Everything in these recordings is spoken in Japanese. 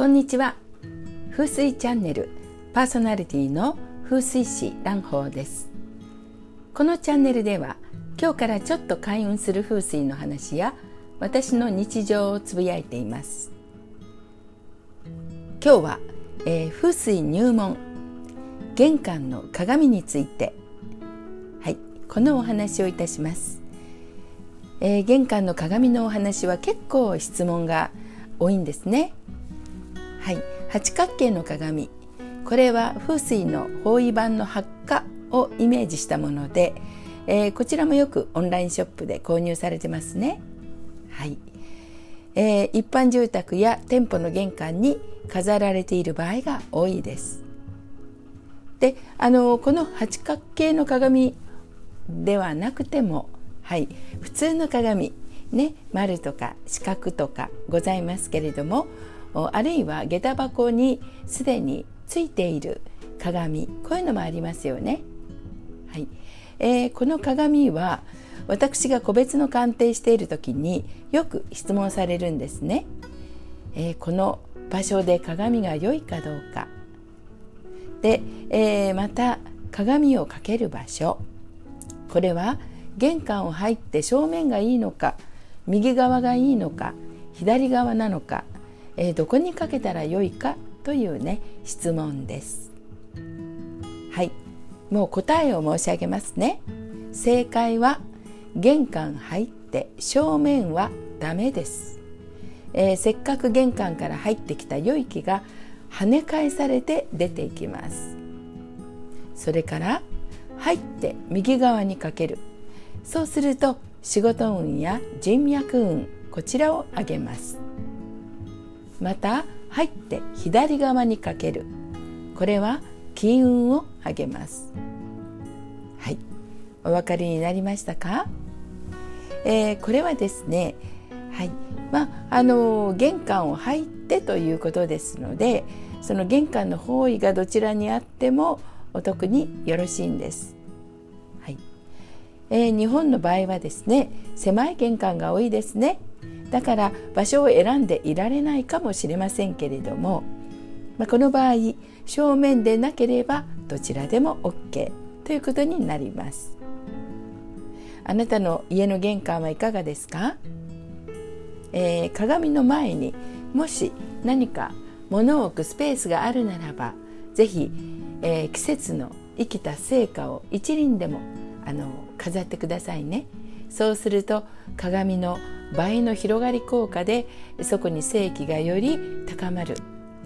こんにちは。風水チャンネルパーソナリティの風水師蘭宝です。このチャンネルでは今日からちょっと開運する風水の話や私の日常をつぶやいています。今日は、えー、風水入門玄関の鏡について。はいこのお話をいたします、えー、玄関の鏡のお話は結構質問が多いんですね。はい。八角形の鏡。これは風水の方位版の発火をイメージしたもので、えー、こちらもよくオンラインショップで購入されてますね。はい、えー、一般住宅や店舗の玄関に飾られている場合が多いです。であのこの八角形の鏡ではなくても、はい、普通の鏡ね丸とか四角とかございますけれどもあるいは下駄箱にすでについている鏡こういうのもありますよね。はいえー、この鏡は私が個別の鑑定している時によく質問されるんですね。えー、この場所で鏡が良いかどうかで、えー、また鏡をかける場所これは玄関を入って正面がいいのか右側がいいのか左側なのか、えー、どこにかけたらよいかというね質問です。はい。もう答えを申し上げますね。正解は玄関入って正面はダメです、えー、せっかく玄関から入ってきた良い気が跳ね返されて出ていきます。それから入って右側にかける。そうすると仕事運や人脈運こちらを上げます。また入って左側にかける。これは金運を上げます。はい。お分かりになりましたか、えー、これはですねはい。まああの玄関を入ってということですのでその玄関の方位がどちらにあってもお得によろしいんです。はい。えー、日本の場合はですね狭い玄関が多いですね。だから場所を選んでいられないかもしれませんけれども、まあ、この場合正面でなければどちらでも OK ということになります。あなたの家の玄関はいかがですか？えー、鏡の前にもし何か物を置くスペースがあるならば是非、えー、季節の生きた成果を一輪でもあの飾ってくださいね。そうすると鏡の倍の広がり効果でそこに正気がより高まる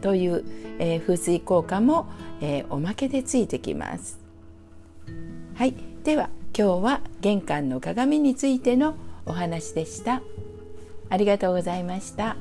という、えー、風水効果も、えー、おまけでついてきます。はい、では今日は玄関の鏡についてのお話でした。ありがとうございました。